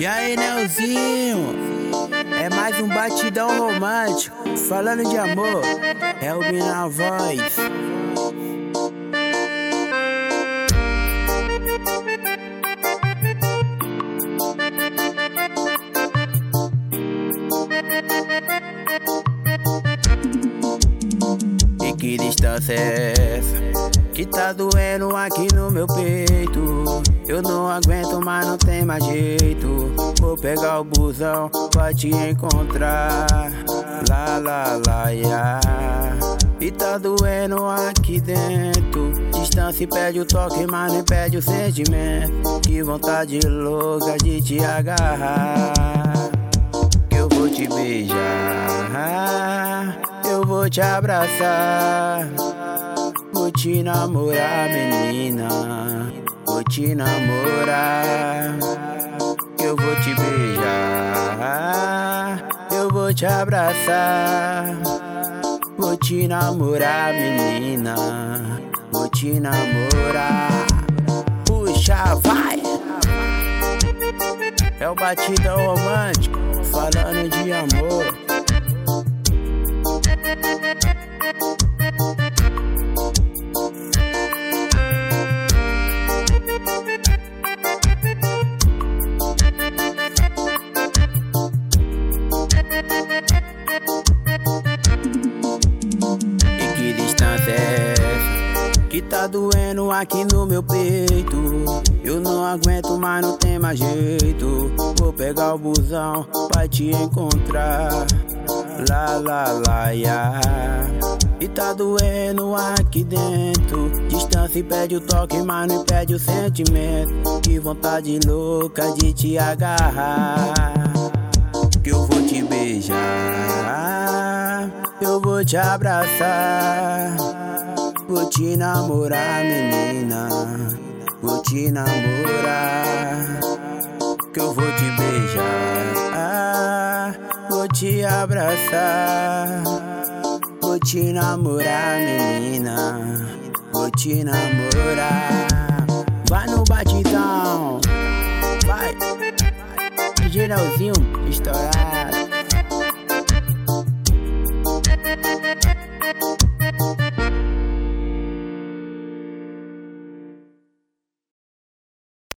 E aí, Nelzinho? É mais um batidão romântico. Falando de amor, é o na voz. E que distância é essa? Que tá doendo aqui no meu peito. Eu não aguento, mas não tem mais jeito. Vou pegar o busão pra te encontrar. Lá, lá, lá, ya. E tá doendo aqui dentro. Distância pede o toque, mas nem pede o sentimento. Que vontade louca de te agarrar. Que eu vou te beijar. Eu vou te abraçar. Vou te namorar, menina. Vou te namorar. Eu vou te beijar. Eu vou te abraçar. Vou te namorar, menina. Vou te namorar. Puxa, vai! É o batidão romântico, falando de amor. Que tá doendo aqui no meu peito. Eu não aguento, mas não tem mais jeito. Vou pegar o busão pra te encontrar. Lá, lá, lá, ya. E tá doendo aqui dentro. Distância pede o toque, mas não impede o sentimento. Que vontade louca de te agarrar. Que eu vou te beijar. Eu vou te abraçar. Vou te namorar, menina. Vou te namorar. Que eu vou te beijar. Vou te abraçar. Vou te namorar, menina. Vou te namorar. Vai no batidão. Vai. DJ Nelzinho, estourar.